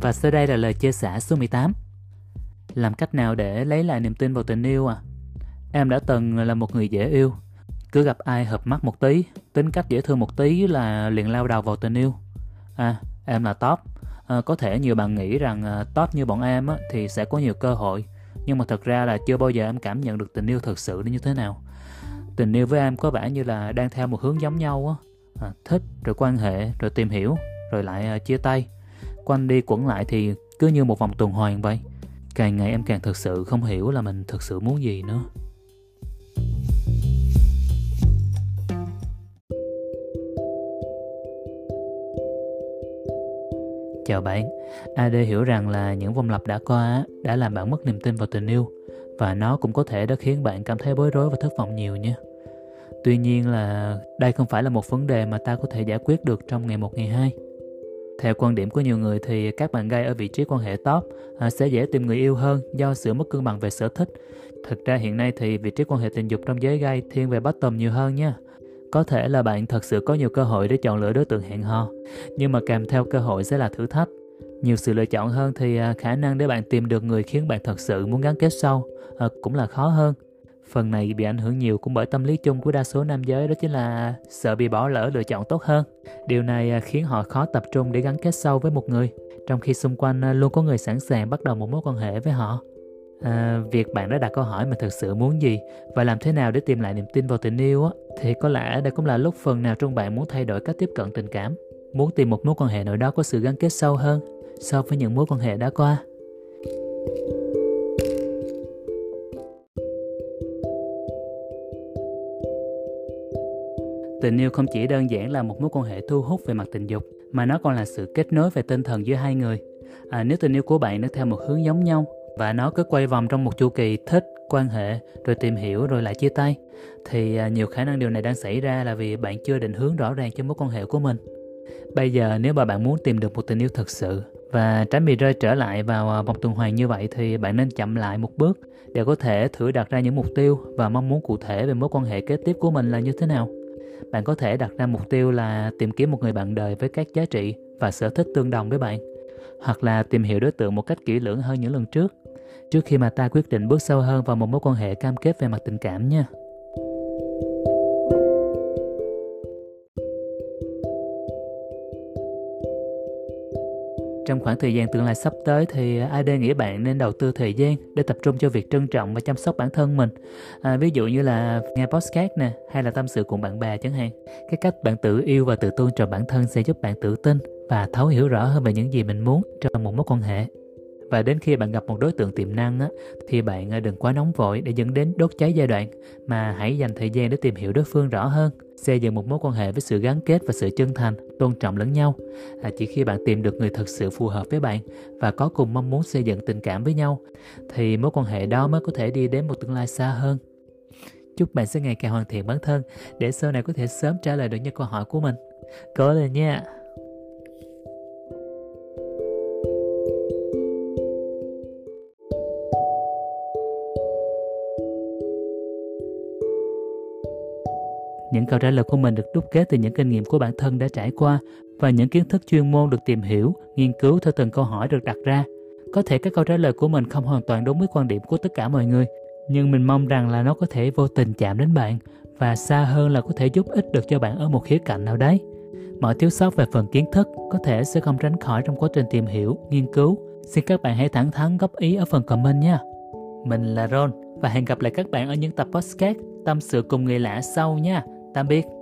Và sau đây là lời chia sẻ số 18. Làm cách nào để lấy lại niềm tin vào tình yêu à? Em đã từng là một người dễ yêu. Cứ gặp ai hợp mắt một tí, tính cách dễ thương một tí là liền lao đầu vào tình yêu. À, em là top. À, có thể nhiều bạn nghĩ rằng à, top như bọn em á, thì sẽ có nhiều cơ hội. Nhưng mà thật ra là chưa bao giờ em cảm nhận được tình yêu thật sự như thế nào. Tình yêu với em có vẻ như là đang theo một hướng giống nhau á. À, thích, rồi quan hệ, rồi tìm hiểu, rồi lại à, chia tay quanh đi quẩn lại thì cứ như một vòng tuần hoàn vậy càng ngày em càng thực sự không hiểu là mình thực sự muốn gì nữa Chào bạn, AD hiểu rằng là những vòng lặp đã qua đã làm bạn mất niềm tin vào tình yêu và nó cũng có thể đã khiến bạn cảm thấy bối rối và thất vọng nhiều nhé. Tuy nhiên là đây không phải là một vấn đề mà ta có thể giải quyết được trong ngày một ngày hai. Theo quan điểm của nhiều người thì các bạn gay ở vị trí quan hệ top à, sẽ dễ tìm người yêu hơn do sự mất cân bằng về sở thích. Thực ra hiện nay thì vị trí quan hệ tình dục trong giới gay thiên về bottom nhiều hơn nha. Có thể là bạn thật sự có nhiều cơ hội để chọn lựa đối tượng hẹn hò, nhưng mà kèm theo cơ hội sẽ là thử thách. Nhiều sự lựa chọn hơn thì à, khả năng để bạn tìm được người khiến bạn thật sự muốn gắn kết sâu à, cũng là khó hơn. Phần này bị ảnh hưởng nhiều cũng bởi tâm lý chung của đa số nam giới đó chính là sợ bị bỏ lỡ lựa chọn tốt hơn. Điều này à, khiến họ khó tập trung để gắn kết sâu với một người, trong khi xung quanh à, luôn có người sẵn sàng bắt đầu một mối quan hệ với họ. À, việc bạn đã đặt câu hỏi mà thực sự muốn gì và làm thế nào để tìm lại niềm tin vào tình yêu á, thì có lẽ đây cũng là lúc phần nào trong bạn muốn thay đổi cách tiếp cận tình cảm, muốn tìm một mối quan hệ nào đó có sự gắn kết sâu hơn so với những mối quan hệ đã qua. Tình yêu không chỉ đơn giản là một mối quan hệ thu hút về mặt tình dục, mà nó còn là sự kết nối về tinh thần giữa hai người. À, nếu tình yêu của bạn nó theo một hướng giống nhau và nó cứ quay vòng trong một chu kỳ thích, quan hệ, rồi tìm hiểu rồi lại chia tay, thì à, nhiều khả năng điều này đang xảy ra là vì bạn chưa định hướng rõ ràng cho mối quan hệ của mình. Bây giờ nếu mà bạn muốn tìm được một tình yêu thật sự và tránh bị rơi trở lại vào à, vòng tuần hoàn như vậy thì bạn nên chậm lại một bước để có thể thử đặt ra những mục tiêu và mong muốn cụ thể về mối quan hệ kế tiếp của mình là như thế nào bạn có thể đặt ra mục tiêu là tìm kiếm một người bạn đời với các giá trị và sở thích tương đồng với bạn, hoặc là tìm hiểu đối tượng một cách kỹ lưỡng hơn những lần trước. Trước khi mà ta quyết định bước sâu hơn vào một mối quan hệ cam kết về mặt tình cảm nha. Trong khoảng thời gian tương lai sắp tới thì ID nghĩ bạn nên đầu tư thời gian để tập trung cho việc trân trọng và chăm sóc bản thân mình. À, ví dụ như là nghe podcast nè, hay là tâm sự cùng bạn bè chẳng hạn. Cái cách bạn tự yêu và tự tôn trọng bản thân sẽ giúp bạn tự tin và thấu hiểu rõ hơn về những gì mình muốn trong một mối quan hệ và đến khi bạn gặp một đối tượng tiềm năng á, thì bạn à, đừng quá nóng vội để dẫn đến đốt cháy giai đoạn mà hãy dành thời gian để tìm hiểu đối phương rõ hơn xây dựng một mối quan hệ với sự gắn kết và sự chân thành tôn trọng lẫn nhau. À, chỉ khi bạn tìm được người thật sự phù hợp với bạn và có cùng mong muốn xây dựng tình cảm với nhau thì mối quan hệ đó mới có thể đi đến một tương lai xa hơn. Chúc bạn sẽ ngày càng hoàn thiện bản thân để sau này có thể sớm trả lời được những câu hỏi của mình. Cố lên nha! Những câu trả lời của mình được đúc kết từ những kinh nghiệm của bản thân đã trải qua và những kiến thức chuyên môn được tìm hiểu, nghiên cứu theo từng câu hỏi được đặt ra. Có thể các câu trả lời của mình không hoàn toàn đúng với quan điểm của tất cả mọi người, nhưng mình mong rằng là nó có thể vô tình chạm đến bạn và xa hơn là có thể giúp ích được cho bạn ở một khía cạnh nào đấy. Mọi thiếu sót về phần kiến thức có thể sẽ không tránh khỏi trong quá trình tìm hiểu, nghiên cứu. Xin các bạn hãy thẳng thắn góp ý ở phần comment nha. Mình là Ron và hẹn gặp lại các bạn ở những tập podcast tâm sự cùng người lạ sau nha. Tạm biệt.